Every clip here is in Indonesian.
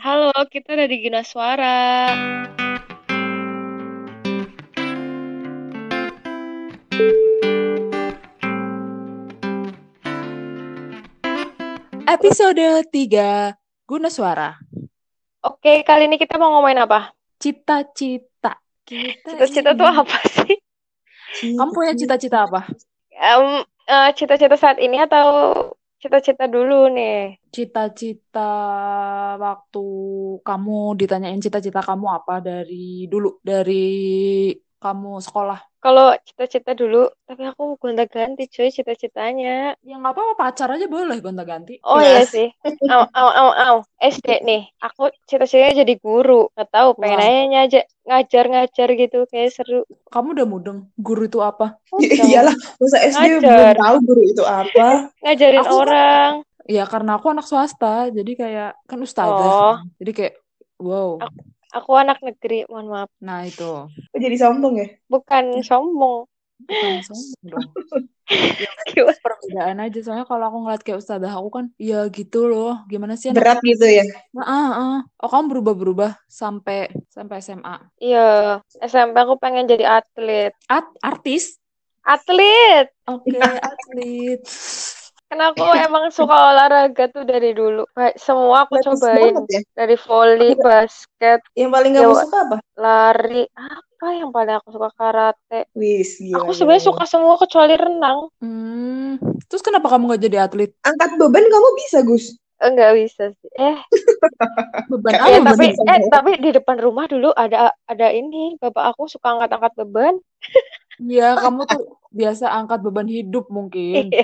Halo, kita udah di Gina Suara. Episode 3 Guna Suara Oke, kali ini kita mau ngomongin apa? Cita-cita Kita Cita-cita tuh apa sih? Kamu punya cita-cita apa? Em, eh, cita-cita saat ini atau cita-cita dulu nih? Cita-cita waktu kamu ditanyain cita-cita kamu apa dari dulu Dari kamu sekolah Kalau cita-cita dulu, tapi aku gonta-ganti cuy cita-citanya. Ya nggak apa-apa pacar aja boleh gonta-ganti Oh iya sih. Au, au, au, au. SD nih. Aku cita-citanya jadi guru. Gak tahu, pengen aja ngajar, ngajar-ngajar gitu. Kayak seru. Kamu udah mudeng Guru itu apa? Udah. Iyalah, masa SD Ngajar. belum tahu guru itu apa. Ngajarin Aku orang. Ya karena aku anak swasta Jadi kayak kan ustazah Oh. Jadi kayak wow Aku anak negeri, mohon maaf. Nah itu Kok jadi sombong ya? Bukan sombong. Bukan sombong dong Gimana? perbedaan aja soalnya kalau aku ngeliat kayak ustazah aku kan ya gitu loh gimana sih anak Berat gitu ya. Nah, ah, ah. oh kamu berubah-berubah sampai sampai SMA Iya, SMP aku pengen jadi atlet. At artis Atlet! oke atlet Karena aku emang suka olahraga tuh dari dulu. Kayak semua aku Bagus cobain. ya. Dari volley, basket, Yang paling kamu Ya, suka apa? lari. Apa yang paling aku suka? Karate. Wis, gila. Aku sebenarnya gila. suka semua kecuali renang. hmm. terus kenapa kamu gak jadi atlet Angkat beban kamu bisa, Gus. Enggak bisa sih. Eh, beban ya beban tapi eh tapi di depan rumah dulu ada ada ini. Bapak aku suka angkat-angkat beban. ya kamu tuh biasa angkat beban hidup mungkin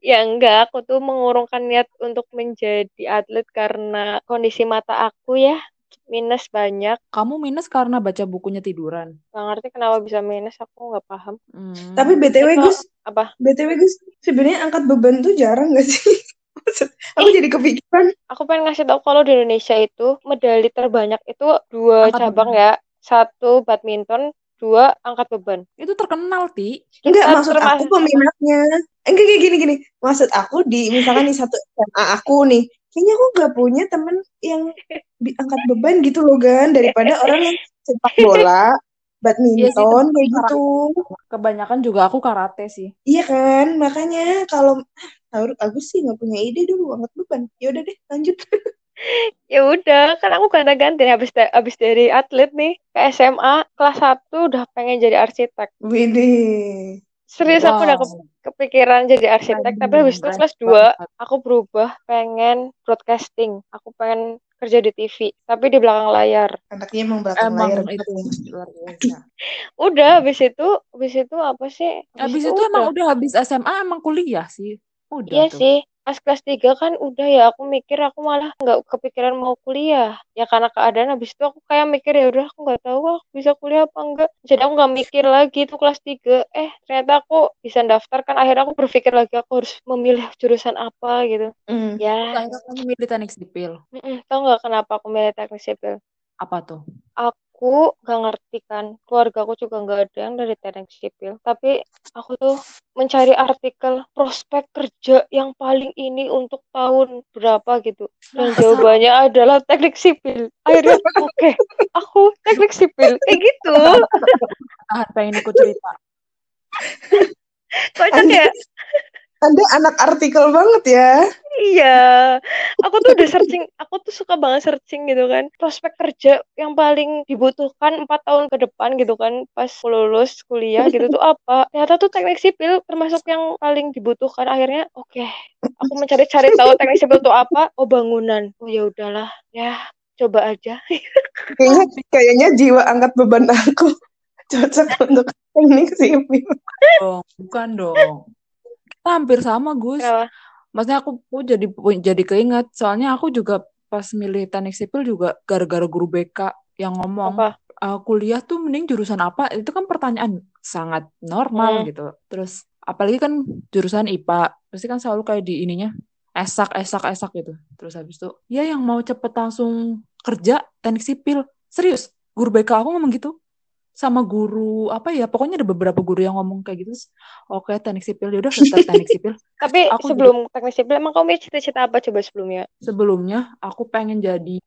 Ya enggak, aku tuh mengurungkan niat untuk menjadi atlet karena kondisi mata aku ya minus banyak. kamu minus karena baca bukunya tiduran Gak ngerti kenapa bisa minus, aku nggak paham. Hmm. Tapi BTW, Itu Gus. apa? BTW, Gus. Sebenarnya angkat beban tuh jarang gak sih? Maksud, aku jadi kepikiran. Aku pengen ngasih tahu kalau di Indonesia itu medali terbanyak itu dua Angkat cabang beban. ya. Satu badminton, dua angkat beban. itu terkenal ti Enggak, Kita maksud aku peminatnya. Enggak, kayak gini-gini. Maksud aku di, misalkan di satu SMA aku nih. Kayaknya aku gak punya temen yang bi- angkat beban gitu loh, Gan. Daripada orang yang sepak bola, Iya sih, badminton, itu kayak gitu. kebanyakan juga aku karate sih Iya kan? Makanya kalau harus aku sih nggak punya ide dulu angkat beban. Ya udah deh, lanjut. Ya udah, kan aku ganti-ganti nih habis da- habis dari atlet nih ke SMA kelas 1 udah pengen jadi arsitek. Widih. Serius aku udah wow ke- kepikiran jadi arsitek, tapi habis itu kelas 2 banget aku berubah pengen broadcasting. Aku pengen kerja di TV, tapi di belakang layar. Anaknya emang belakang layar Emang itu banget. luar biasa. Udah habis itu, habis itu apa sih? Habis Habis itu itu emang udah. udah habis SMA emang kuliah sih. Udah Iya tuh. sih. Pas kelas 3 kan udah ya aku mikir aku malah nggak kepikiran mau kuliah. Ya karena keadaan habis itu aku kayak mikir ya udah aku nggak tahu aku bisa kuliah apa enggak. Jadi aku nggak mikir lagi itu kelas 3. Eh ternyata aku bisa daftar kan akhirnya aku berpikir lagi aku harus memilih jurusan apa gitu. Hmm. Ya, Akhirnya kamu milih teknik sipil. mm-mm, tau nggak kenapa aku milih teknik sipil? Apa tuh? Aku nggak ngerti kan, keluarga aku juga nggak ada yang dari teknik sipil. Tapi aku tuh mencari artikel prospek kerja yang paling ini untuk tahun berapa gitu. Dan jawabannya adalah teknik sipil. Akhirnya oke, aku teknik sipil. Kayak gitu. Ah, pengen ikut cerita. Kocak ya? Anda anak artikel banget ya. Iya. Aku tuh udah searching, aku tuh suka banget searching gitu kan. Prospek kerja yang paling dibutuhkan empat tahun ke depan gitu kan. Pas lulus kuliah gitu tuh apa. Ternyata tuh teknik sipil termasuk yang paling dibutuhkan. Akhirnya oke, aku mencari-cari tahu teknik sipil tuh apa. Oh bangunan. Oh ya udahlah. Ya coba aja. Kayaknya, kayaknya jiwa angkat beban aku cocok untuk teknik sipil. Dong, bukan dong. Hampir sama, Gus. Maksudnya aku, aku jadi jadi keinget. Soalnya aku juga pas milih teknik sipil juga gara-gara guru BK yang ngomong Apa? "Ah, kuliah tuh mending jurusan apa? Itu kan pertanyaan sangat normal Hmm. gitu. Terus apalagi kan jurusan IPA, pasti kan selalu kayak di ininya esak esak esak gitu. Terus habis itu, ya yang mau cepet langsung kerja teknik sipil. Serius, guru BK aku ngomong gitu. Sama guru apa ya pokoknya ada beberapa guru yang ngomong kayak gitu oke teknik sipil ya udah daftar teknik sipil Tapi Aku sebelum teknik sipil emang kamu punya cita-cita apa coba sebelumnya? sebelumnya aku pengen jadi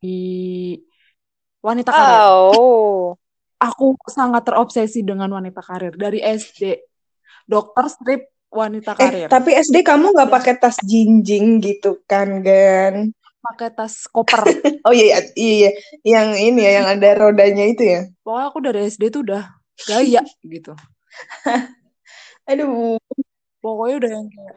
wanita karir Oh. aku sangat terobsesi dengan wanita karir dari SD dokter strip wanita Eh, karir tapi SD kamu nggak pakai tas jinjing gitu kan, Gan? Pakai tas koper Oh iya, iya, iya, iya. yang ini ya, yang ada rodanya itu ya. pokoknya aku dari SD tuh udah gaya gitu Aduh, pokoknya udah yang kayak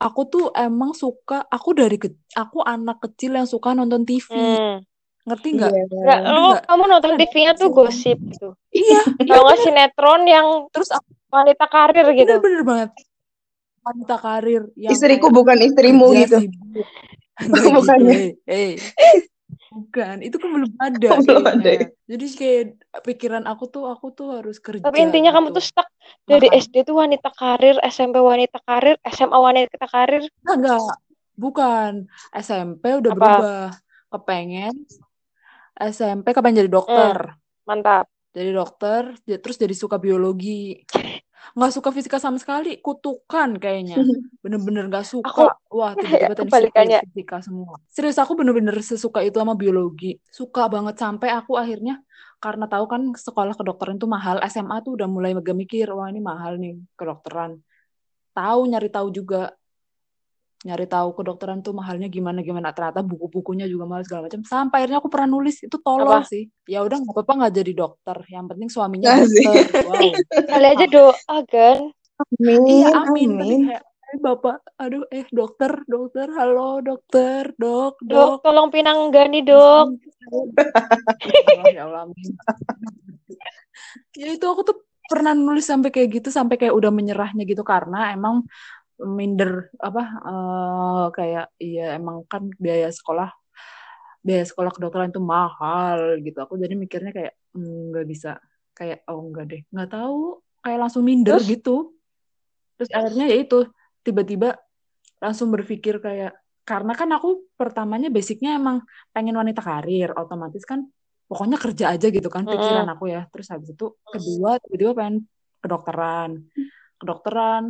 aku tuh emang suka aku dari ke, aku anak kecil yang suka nonton TV Hmm. ngerti nggak iya. Nggak, lo nggak? kamu nonton Kan TV-nya tuh gosip gitu. iya Kalau nggak sinetron yang terus aku wanita karir gitu. bener-bener banget wanita karir yang Istriku kayak bukan istrimu gitu. sibuk gitu Bukannya. eh bukan itu kan belum ada Oh, belum ada kayaknya. jadi kayak pikiran aku tuh aku tuh harus kerja Tapi intinya kamu gitu. tuh stuck dari Makanya- SD tuh wanita karir, SMP wanita karir, SMA wanita karir. Enggak, enggak. Bukan. SMP udah Apa? berubah. Kepengen SMP kepengen jadi dokter. Mantap. Jadi dokter, j- terus jadi suka biologi. Nggak suka fisika sama sekali, kutukan kayaknya. Bener-bener nggak suka. Wah, tiba-tiba teknik sipil, kebalikannya. fisika semua. Serius, aku bener-bener sesuka itu sama biologi. Suka banget sampai aku akhirnya karena tahu kan sekolah kedokteran itu mahal, SMA tuh udah mulai mikir, wah ini mahal nih kedokteran. Tahu nyari tahu juga nyari tahu kedokteran tuh mahalnya gimana gimana. Ternyata buku-bukunya juga mahal segala macam. Sampai akhirnya aku pernah nulis itu tolol Apa? sih. Ya udah nggak apa-apa nggak jadi dokter. Yang penting suaminya Asik. dokter. Wow. Kali aja doa kan. Amin, iya amin. Amin. kayak eh, bapak. Aduh eh dokter dokter. Halo dokter. Dok Dok, dok. tolong pinang gani dok. Allah, ya Allah amin. Ya itu aku tuh pernah nulis sampai kayak gitu sampai kayak udah menyerahnya gitu. Karena emang minder apa eh, kayak iya emang kan biaya sekolah biaya sekolah kedokteran itu mahal gitu. Aku jadi mikirnya kayak "Hmm, nggak bisa. Kayak oh enggak deh. Nggak tahu kayak langsung minder Terus? gitu. Terus akhirnya ya itu tiba-tiba langsung berpikir kayak karena kan aku pertamanya basicnya emang pengen wanita karir otomatis kan pokoknya kerja aja gitu kan pikiran aku ya. Terus habis itu kedua tiba-tiba pengen kedokteran. Kedokteran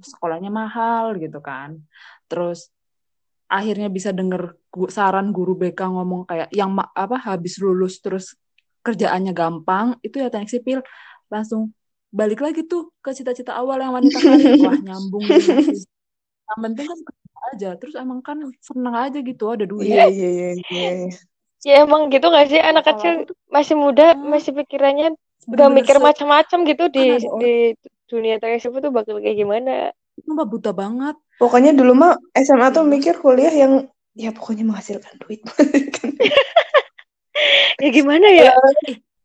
sekolahnya mahal gitu kan. Terus akhirnya bisa denger saran guru BK ngomong kayak yang ma- apa habis lulus terus kerjaannya gampang itu ya teknik sipil. Langsung balik lagi tuh ke cita-cita awal yang wanita karir wah nyambung masih. yang penting kan aja. Terus emang kan seneng aja gitu ada duit. Iya, iya, iya. Ya emang gitu gak sih? Anak kecil masih muda Hmm. masih pikirannya udah mikir macam-macam gitu di kan orang di dunia teknik sipil tuh bakal kayak gimana. sumpah buta banget Pokoknya dulu mah SMA tuh Iya. mikir kuliah yang ya pokoknya menghasilkan duit. Ya gimana ya?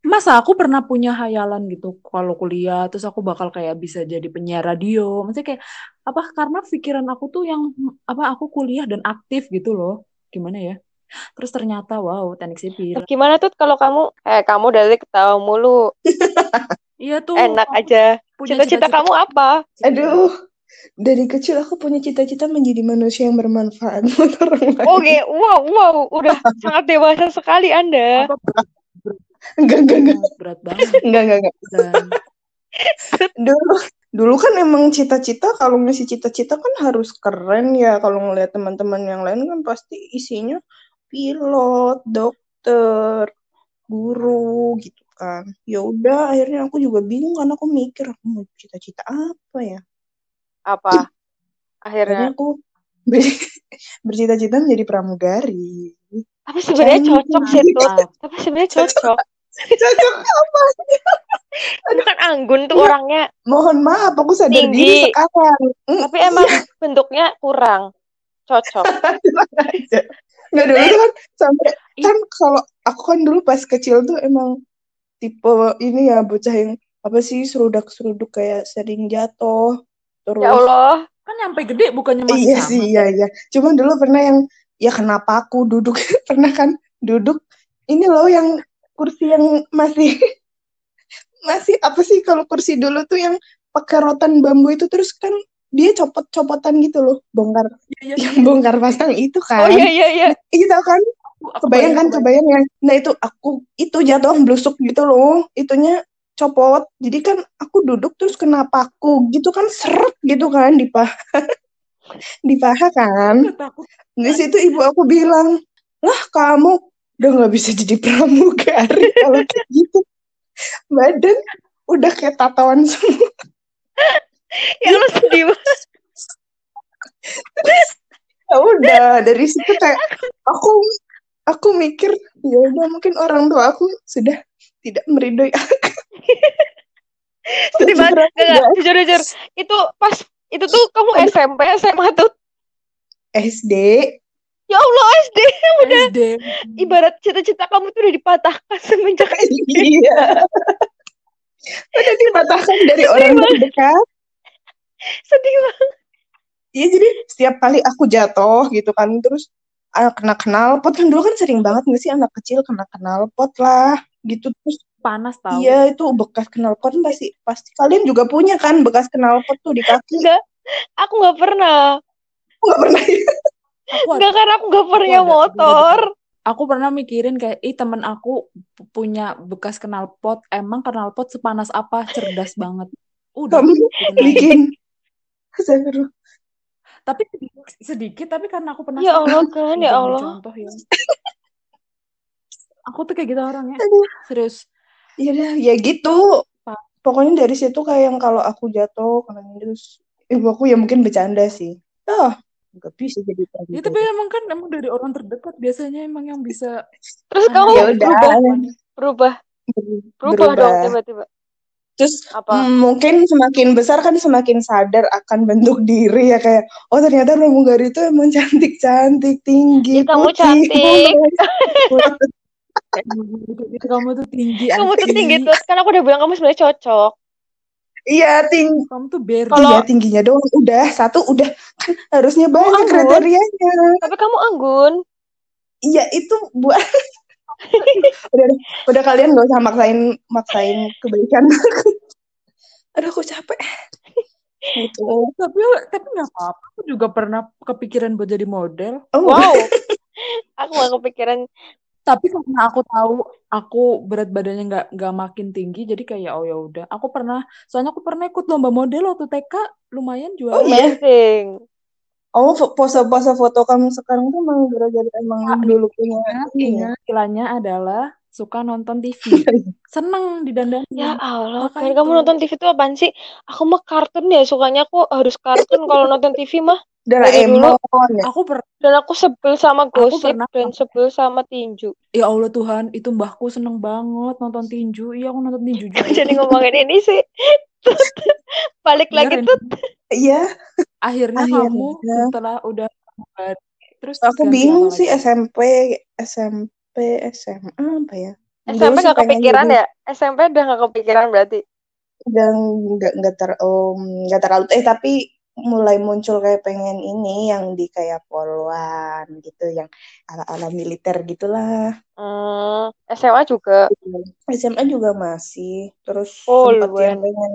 masa aku pernah punya hayalan gitu kalau kuliah terus aku bakal kayak bisa jadi penyiar radio maksudnya kayak apa karena pikiran aku tuh yang apa aku kuliah dan aktif gitu loh gimana ya terus ternyata wow teknik sipil Gimana tuh kalau kamu eh kamu dari ketawa mulu, iya tuh enak aja. Cita-cita kamu apa? Aduh, dari kecil aku punya cita-cita menjadi manusia yang bermanfaat buat orang lain. Oke, wow, wow, udah sangat dewasa sekali Anda. apa Enggak, enggak, enggak. berat banget Enggak, enggak, enggak. dan Dulu, dulu kan emang cita-cita kalau ngasih cita-cita kan harus keren ya. Kalau ngeliat teman-teman yang lain kan pasti isinya pilot, dokter, guru gitu kan. Ya udah, akhirnya aku juga bingung karena aku mikir aku mau cita-cita apa ya. Apa? Akhirnya Akhirnya. aku ber- bercita-cita menjadi pramugari. Tapi sebenarnya cocok sih tuh. Tapi sebenarnya cocok. Cocok apa? Bukan anggun tuh Iya. orangnya, Mohon maaf, aku sadar Tinggi. diri sekarang. Mm, tapi emang bentuknya kurang cocok. Nggak dulu tuh kan sampai kan kalau aku kan dulu pas kecil tuh emang tipe ini ya bocah yang apa sih serudak-seruduk kayak sering jatuh terus Ya Allah, kan nyampe gede bukannya masih iya sama. sih iya iya. Cuman dulu pernah yang ya kenapa aku duduk? Pernah kan duduk ini loh yang kursi yang masih masih apa sih kalau kursi dulu tuh yang pakai rotan bambu itu terus kan dia copot-copotan gitu loh bongkar Iya, iya, yang bongkar pasang itu oh kan. iya iya. Iya. itu kan aku- aku kebayang kan aku kebayang ya nah itu aku itu jatuh blusuk gitu loh itunya copot. Jadi kan aku duduk terus kena paku gitu kan seret gitu kan di paha. di paha kan. Di situ ibu aku bilang, lah kamu udah nggak bisa jadi pramugari kalau kayak gitu. Badan udah kayak tatoan semua. Ya lu sedih banget. Ya udah dari situ kayak aku aku mikir ya udah mungkin orang tua aku sudah tidak meridoi aku. Sedih banget. Jujur jujur. Itu pas, itu tuh kamu SMP, SMA tuh. SD Ya Allah, SD. SD. Ibarat cita-cita kamu tuh udah dipatahkan semenjak SD. iya udah dipatahkan dari orang terdekat Sedih banget. Iya jadi setiap kali aku jatuh gitu kan terus ah, kena knalpot kan dulu kan sering banget nggak sih anak kecil kena knalpot lah gitu terus Panas tahu. iya itu bekas knalpot kan pasti pasti kalian juga punya kan bekas knalpot tuh di kaki Enggak, aku nggak pernah. aku nggak pernah Aku ada- Enggak karena aku nggak punya ada. motor. aku pernah mikirin kayak, ih temen aku pu- punya bekas knalpot, emang knalpot sepanas apa? Cerdas banget. Udah, bikin. Tapi sedikit, sedikit, tapi karena aku pernah Ya Allah, kalian ya Allah. contoh ya. Aku tuh kayak gitu orangnya. Aduh. Serius. ya udah ya gitu pokoknya dari situ kayak yang kalau aku jatuh kena terus ibu aku ya mungkin bercanda sih ah nggak bisa jadi Ya, pramugari. tapi emang kan emang dari orang terdekat biasanya emang yang bisa Terus Anak kamu ya berubah, berubah, Ber- berubah dong tiba-tiba. Terus Apa? mm, mungkin semakin besar kan semakin sadar akan bentuk diri ya kayak oh ternyata pramugari itu emang cantik-cantik, tinggi, Ih, kamu putih, cantik. kamu tuh tinggi Kamu tuh tinggi tuh. Kan aku udah bilang kamu sebenarnya cocok. Iya tinggi. Kamu tuh berry. Kalau- Iya tingginya doang udah satu udah kan harusnya banyak kriterianya. Tapi kamu anggun. Iya itu buat udah, udah udah kalian gak usah maksain maksain kebaikan aku. Aduh aku capek. Gitu. tapi tapi nggak apa-apa. Aku juga pernah kepikiran buat jadi model. Oh, Wow. aku gak kepikiran. Tapi karena aku tahu aku berat badannya nggak nggak makin tinggi, jadi kayak oh ya udah. Aku pernah, soalnya aku pernah ikut lomba model waktu TK, lumayan Oh, juara. iya? Amazing. Oh, pose-pose foto kamu sekarang tuh emang gara-gara emang Ah, dulu punya ya? ingat, istilahnya adalah suka nonton TV. Seneng didandani. Ya Allah, kan kamu nonton TV tuh apaan sih? Aku mah kartun ya, sukanya aku harus kartun kalau nonton TV mah. Dari dulu. Doraemon ya. Aku per Dan aku sebel sama gosip pernah- dan sebel sama tinju. ya Allah Tuhan, itu mbahku seneng banget nonton tinju. Iya, aku nonton tinju juga. Jadi ngomongin ini sih. Balik lagi Beneran. tuh. Iya, Akhirnya Akhirnya. kamu setelah udah terus aku bingung sih lagi? SMP, SMP, SMA apa ya? SMP gak kepikiran jadi- ya? SMP udah gak kepikiran berarti. udah nggak nggak ter um, nggak terlalu eh tapi mulai muncul kayak pengen ini yang di kayak poluan gitu yang ala ala militer gitulah Hmm, SMA juga. SMA juga masih terus Poluan. sempat yang pengen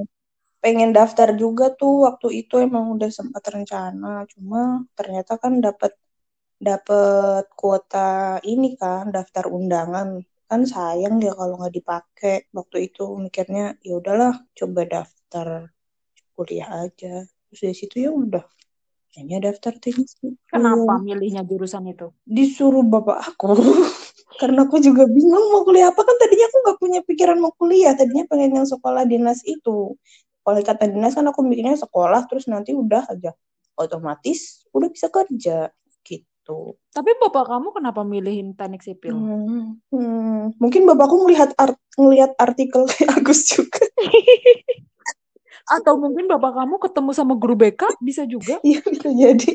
pengen daftar juga tuh waktu itu emang udah sempat rencana cuma ternyata kan dapat dapat kuota ini kan daftar undangan. Kan sayang ya kalau nggak dipakai waktu itu mikirnya ya udahlah coba daftar kuliah aja. Terus dari situ ya udah kayaknya daftar teknik sipil. Kenapa milihnya jurusan itu? disuruh bapak aku. Karena aku juga bingung mau kuliah apa. Kan tadinya aku nggak punya pikiran mau kuliah. Tadinya pengen yang sekolah dinas itu kalau ikatan dinas kan aku mikirnya sekolah terus nanti udah aja otomatis udah bisa kerja gitu Tapi bapak kamu kenapa milihin teknik sipil? Hmm, hmm. Mungkin bapakku ngelihat art ngelihat artikel kayak Agus juga. Atau mungkin bapak kamu ketemu sama guru BK bisa juga? Iya bisa jadi.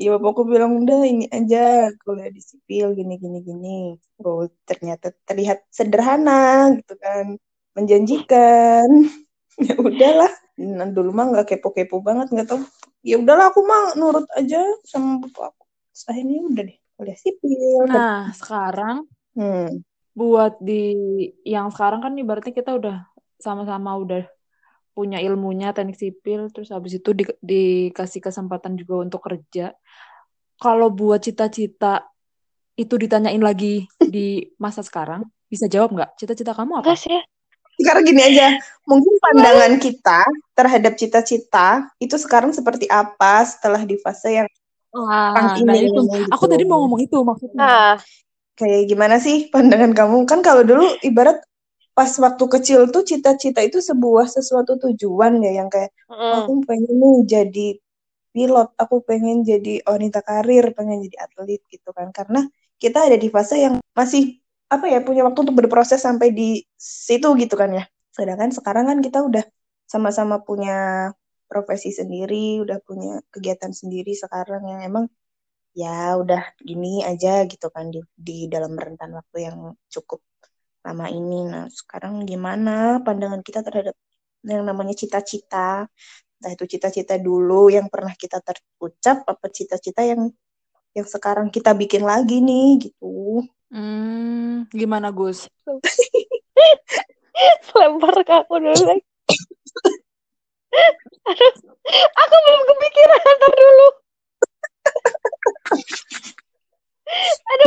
Iya bapakku bilang udah ini aja kuliah di sipil gini gini gini. Oh ternyata terlihat sederhana gitu kan, menjanjikan. ya udahlah. Nah, dulu mah nggak kepo-kepo banget nggak tahu. Ya udahlah aku mah nurut aja sama bapakku. Terus akhirnya udah deh kuliah sipil. Nah, sekarang Hmm. buat di yang sekarang kan ibaratnya kita udah sama-sama udah punya ilmunya teknik sipil terus habis itu di- dikasih kesempatan juga untuk kerja. Kalau buat cita-cita itu ditanyain lagi di masa sekarang, bisa jawab nggak? Cita-cita kamu apa? Enggak sih. Sekarang gini aja mungkin pandangan kita terhadap cita-cita itu sekarang seperti apa setelah di fase yang Wah, nah ini, itu. gitu. Aku tadi mau ngomong itu maksudnya. Nah, kayak gimana sih pandangan kamu kan kalau dulu ibarat pas waktu kecil tuh cita-cita itu sebuah sesuatu tujuan ya yang kayak mm, aku pengen nih jadi pilot aku pengen jadi wanita karir pengen jadi atlet gitu kan karena kita ada di fase yang masih apa ya punya waktu untuk berproses sampai di situ gitu kan ya. Sedangkan sekarang kan kita udah sama-sama punya profesi sendiri udah punya kegiatan sendiri sekarang yang emang ya udah gini aja gitu kan di, di dalam rentan waktu yang cukup lama ini. Nah sekarang gimana pandangan kita terhadap yang namanya cita-cita? Nah, itu cita-cita dulu yang pernah kita terucap apa cita-cita yang yang sekarang kita bikin lagi nih gitu. Hmm, gimana Gus? lempar ke aku dulu lagi. Aduh, aku belum kepikiran ntar dulu.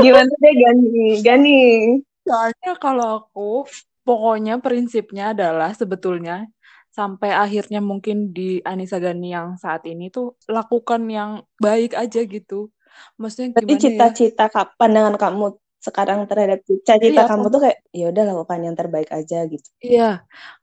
Gimana deh Gani? Gani. Soalnya kalau aku, pokoknya prinsipnya adalah sebetulnya sampai akhirnya mungkin di Anissa Gani yang saat ini tuh lakukan yang baik aja gitu. Maksudnya Berarti ya? cita-cita ka- pandangan kamu sekarang terhadap cita-cita Iya, kamu tuh kayak ya udah lakukan yang terbaik aja gitu. Iya,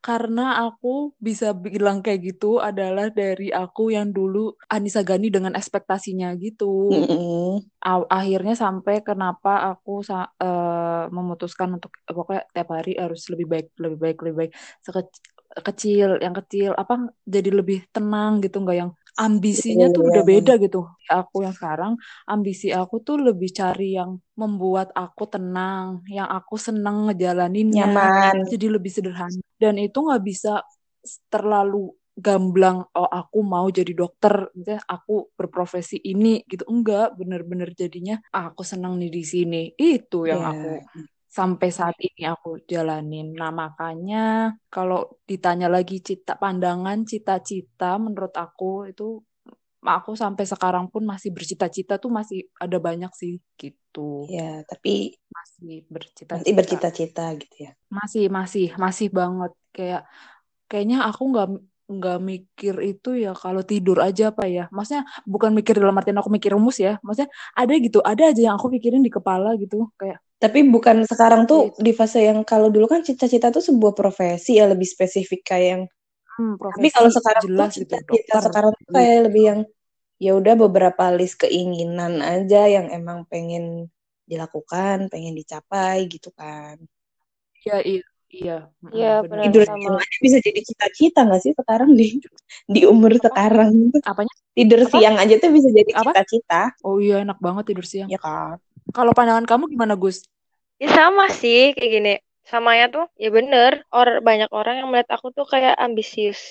karena aku bisa bilang kayak gitu adalah dari aku yang dulu Anissa Gani dengan ekspektasinya gitu. Mm-mm. Aw- akhirnya sampai kenapa aku sa- eh, memutuskan untuk pokoknya tiap hari harus lebih baik, lebih baik, lebih baik. Sekec- kecil, yang kecil apa jadi lebih tenang gitu, nggak yang ambisinya tuh udah Iya. beda gitu. Aku yang sekarang ambisi aku tuh lebih cari yang membuat aku tenang, yang aku seneng ngejalaninnya Nyaman. jadi lebih sederhana dan itu nggak bisa terlalu gamblang oh aku mau jadi dokter misalnya aku berprofesi ini gitu enggak bener-bener jadinya "Ah, aku senang nih di sini itu yang Iya. aku sampai saat ini aku jalanin. Nah makanya kalau ditanya lagi cita pandangan cita-cita menurut aku itu aku sampai sekarang pun masih bercita-cita tuh masih ada banyak sih gitu. Ya, tapi masih bercita-cita. nanti bercita-cita gitu ya. masih masih masih banget. Kayak kayaknya aku nggak nggak mikir itu ya kalau tidur aja apa ya maksudnya bukan mikir dalam artian aku mikir rumus ya maksudnya ada gitu ada aja yang aku pikirin di kepala gitu kayak Tapi bukan sekarang tuh Gitu. di fase yang kalau dulu kan cita-cita tuh sebuah profesi ya lebih spesifik kayak yang hmm, Tapi profesi kalau sekarang jelas tuh gitu cita-cita dokter sekarang tuh kayak lebih yang ya udah beberapa list keinginan aja yang emang pengen dilakukan, pengen dicapai gitu kan. iya iya iya Iya, benar. Tidur sama. siang aja bisa jadi cita-cita nggak sih sekarang di di umur sekarang? apanya Tidur Apa? siang aja tuh bisa jadi Apa? cita-cita, oh iya enak banget tidur siang ya kan? kalau pandangan kamu gimana Gus Ya sama sih kayak gini. Samanya tuh ya bener. Or banyak orang yang melihat aku tuh kayak ambisius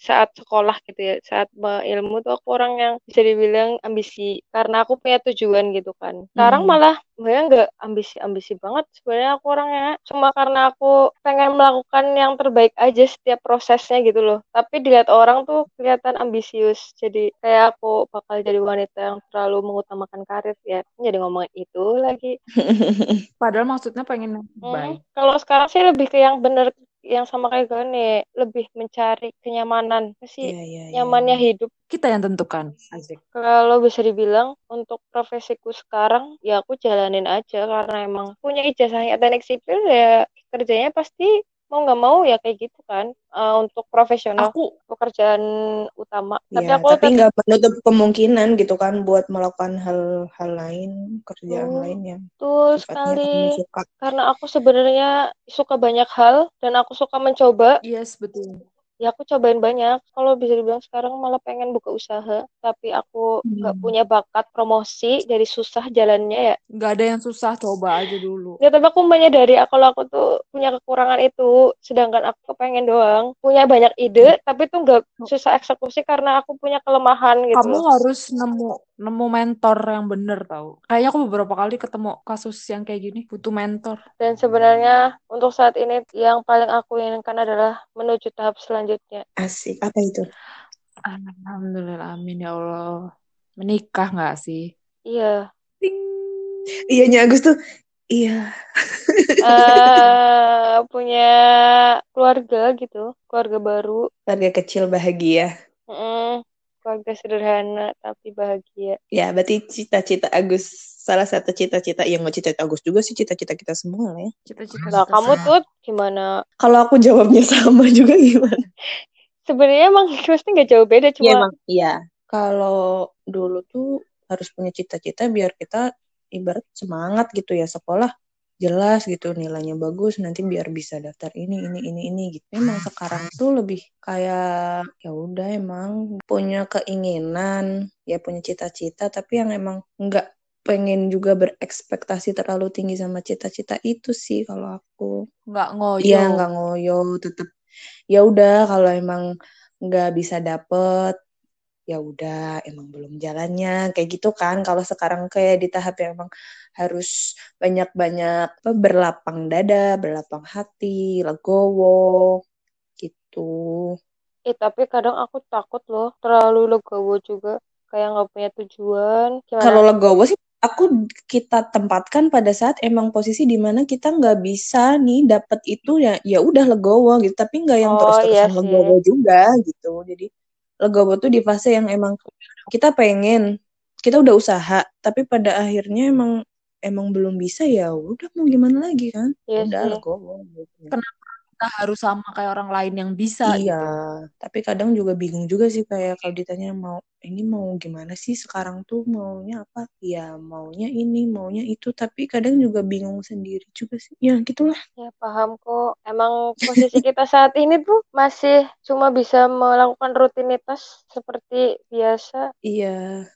saat sekolah gitu ya. Saat ilmu tuh aku orang yang bisa dibilang ambisi karena aku punya tujuan gitu kan. Sekarang Hmm. malah sebenarnya nggak ambisi-ambisi banget. Sebenarnya aku orangnya cuma karena aku pengen melakukan yang terbaik aja setiap prosesnya gitu loh. Tapi dilihat orang tuh kelihatan ambisius. Jadi kayak aku bakal jadi wanita yang terlalu mengutamakan karir ya. Jadi ngomongin itu lagi. padahal maksudnya pengen Hmm, baik kalau sekarang sih lebih ke yang bener yang sama kayak gini, lebih mencari kenyamanan sih Iya, iya, iya. nyamannya hidup. kita yang tentukan asik Kalau bisa dibilang untuk profesiku sekarang ya aku jalanin aja karena emang punya ijazahnya teknik sipil ya kerjanya pasti mau nggak mau ya kayak gitu kan Eh, untuk profesional aku pekerjaan utama. Tapi Ya, aku tapi tetap nggak menutup kemungkinan gitu kan buat melakukan hal-hal lain, kerjaan Hmm, lain yang betul sekali suka. karena aku sebenarnya suka banyak hal dan aku suka mencoba yes betul ya aku cobain banyak. Kalau bisa dibilang sekarang malah pengen buka usaha tapi aku nggak Hmm. punya bakat promosi dari susah jalannya ya. Nggak ada yang susah coba aja dulu. Ya tapi aku menyadari kalau aku tuh punya kekurangan itu sedangkan aku pengen doang punya banyak ide tapi tuh nggak susah eksekusi karena aku punya kelemahan gitu kamu harus nemu nemu mentor yang bener tau kayaknya aku beberapa kali ketemu kasus yang kayak gini butuh mentor dan sebenarnya untuk saat ini yang paling aku inginkan adalah menuju tahap selanjutnya Asik. Apa itu? alhamdulillah amin ya Allah menikah nggak sih iya Ting. Iyanya Agus tuh, iya. eh punya keluarga gitu, keluarga baru. Keluarga kecil bahagia. Mm-mm. Keluarga sederhana tapi bahagia. Ya, berarti cita-cita Agus salah satu cita-cita yang nggak cita-cita Agus juga sih cita-cita kita semua lah ya. Cita-cita Nah, kamu semua. tuh gimana? Kalau aku jawabnya sama juga gimana? Sebenarnya emang maksudnya nggak jauh beda, Iya cuma emang iya. Kalau dulu tuh harus punya cita-cita biar kita ibarat semangat gitu ya sekolah jelas gitu nilainya bagus nanti biar bisa daftar ini ini ini ini gitu. Emang sekarang tuh lebih kayak ya udah emang punya keinginan ya punya cita-cita tapi yang emang nggak pengen juga berekspektasi terlalu tinggi sama cita-cita itu sih kalau aku. nggak ngoyo. Iya nggak ngoyo tetep ya udah kalau emang nggak bisa dapet ya udah emang belum jalannya kayak gitu kan. Kalau sekarang kayak di tahap yang emang harus banyak-banyak apa berlapang dada berlapang hati legowo gitu. Eh tapi kadang aku takut loh terlalu legowo juga. Kayak nggak punya tujuan. Kalau legowo sih aku kita tempatkan pada saat emang posisi di mana kita nggak bisa nih dapet itu ya ya udah legowo gitu. Tapi nggak yang Oh, iya terus-terusan sih. legowo juga gitu. Jadi legowo tuh di fase yang emang kita pengen kita udah usaha tapi pada akhirnya emang emang belum bisa ya udah mau gimana lagi kan Iya udah sih. legowo gitu. Kita harus sama kayak orang lain yang bisa. iya gitu. tapi kadang juga bingung juga sih kayak kalau ditanya mau ini mau gimana sih sekarang tuh maunya apa ya maunya ini maunya itu tapi kadang juga bingung sendiri juga sih ya gitulah Ya paham kok. Emang posisi kita saat ini tuh masih cuma bisa melakukan rutinitas seperti biasa. iya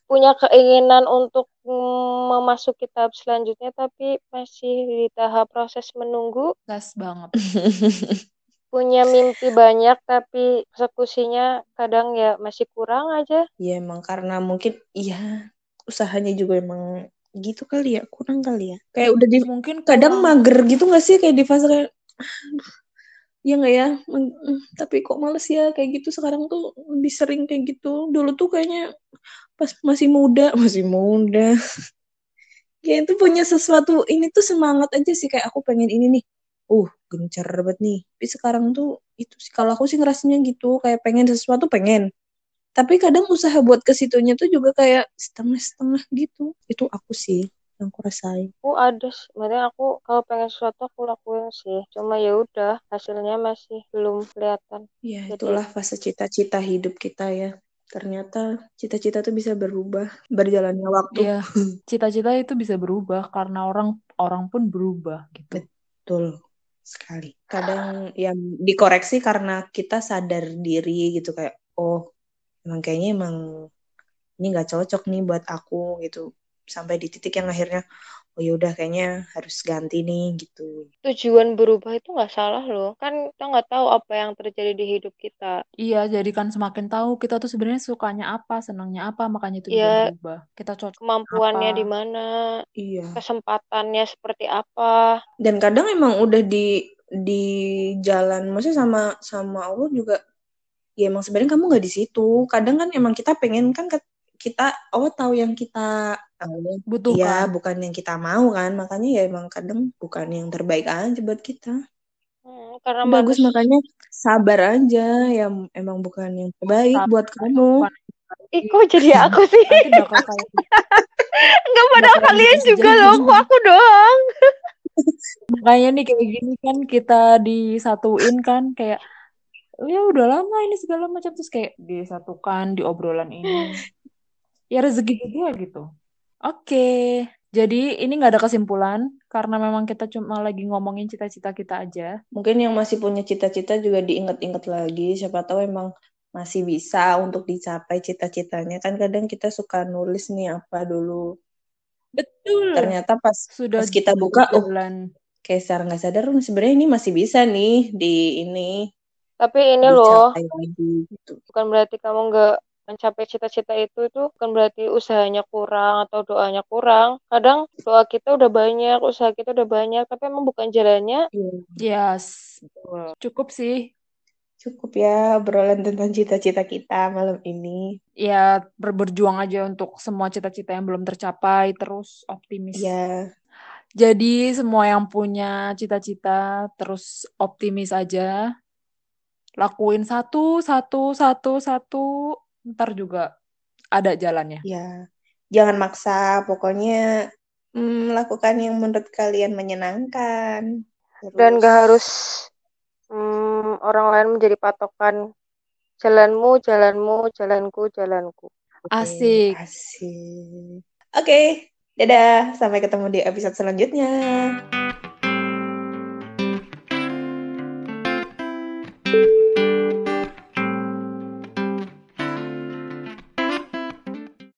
Punya keinginan untuk mm, memasuki tahap selanjutnya tapi masih di tahap proses menunggu. Gas banget. Punya mimpi banyak tapi eksekusinya kadang ya masih kurang aja. ya emang karena mungkin iya usahanya juga emang gitu kali ya kurang kali ya. Kayak udah di Mungkin kadang kurang- mager gitu gak sih kayak di fase kayak ya nggak ya? Men- mm, tapi kok males ya? Kayak gitu sekarang tuh lebih sering kayak gitu. Dulu tuh kayaknya pas masih muda masih muda. Ya itu punya sesuatu ini tuh semangat aja sih kayak aku pengen ini nih. Uh gencar banget nih tapi sekarang tuh itu sih kalau aku sih ngerasanya gitu kayak pengen sesuatu pengen tapi kadang usaha buat ke situnya tuh juga kayak setengah-setengah gitu itu aku sih yang aku rasain Aku ada, maksudnya aku kalau pengen sesuatu aku lakuin sih. Cuma ya udah hasilnya masih belum kelihatan. Ya, Jadi- itulah fase cita-cita hidup kita ya. Ternyata cita-cita tuh bisa berubah berjalannya waktu. Iya, cita-cita itu bisa berubah karena orang orang pun berubah gitu. Betul sekali. Kadang yang dikoreksi karena kita sadar diri gitu kayak, oh, emang kayaknya emang ini nggak cocok nih buat aku gitu. Sampai di titik yang akhirnya, oh ya udah kayaknya harus ganti nih gitu. Tujuan berubah itu nggak salah loh. Kan kita nggak tahu apa yang terjadi di hidup kita. Iya, jadi kan semakin tahu kita tuh sebenarnya sukanya apa, senangnya apa, makanya itu bisa Iya. berubah. Kita cocok Kemampuannya di mana, Iya. kesempatannya seperti apa. dan kadang emang udah di di jalan maksudnya sama sama Allah juga ya emang sebenarnya kamu nggak di situ kadang kan emang kita pengen kan ke- kita Allah tahu yang kita butuhkan. ya bukan yang kita mau kan. Makanya ya emang kadang bukan yang terbaik aja buat kita. Hmm, karena bagus manus- makanya sabar aja. Ya emang bukan yang terbaik Sabar. buat kamu. Yang kok jadi aku sih? Kayak Enggak pada bakal kalian juga loh, kok aku doang. makanya nih kayak gini kan kita disatuin kan kayak ya udah lama ini segala macam. Terus kayak disatukan di obrolan ini ya rezeki juga gitu. Oke. Jadi ini nggak ada kesimpulan karena memang kita cuma lagi ngomongin cita-cita kita aja. Mungkin yang masih punya cita-cita juga diingat-ingat lagi. Siapa tahu emang masih bisa untuk dicapai cita-citanya. Kan kadang kita suka nulis nih apa dulu. Betul. Ternyata pas sudah pas kita buka oh jalan kayak secara nggak sadar oh, sebenarnya ini masih bisa nih di ini Tapi ini loh, dicapai lagi gitu. Bukan berarti kamu nggak mencapai cita-cita itu itu bukan berarti usahanya kurang atau doanya kurang. Kadang doa kita udah banyak, usaha kita udah banyak, tapi emang bukan jalannya. Iya. yes cukup sih cukup ya obrolan tentang cita-cita kita malam ini ya ber- berjuang aja untuk semua cita-cita yang belum tercapai terus optimis ya Jadi semua yang punya cita-cita terus optimis aja. lakuin satu satu satu satu ntar juga ada jalannya Ya, jangan maksa. Pokoknya mm, lakukan yang menurut kalian menyenangkan. Dan Terus- gak harus hmm, orang lain menjadi patokan jalanmu, jalanmu, jalanku, jalanku. Oke, asik Asik. Oke, dadah. Sampai ketemu di episode selanjutnya.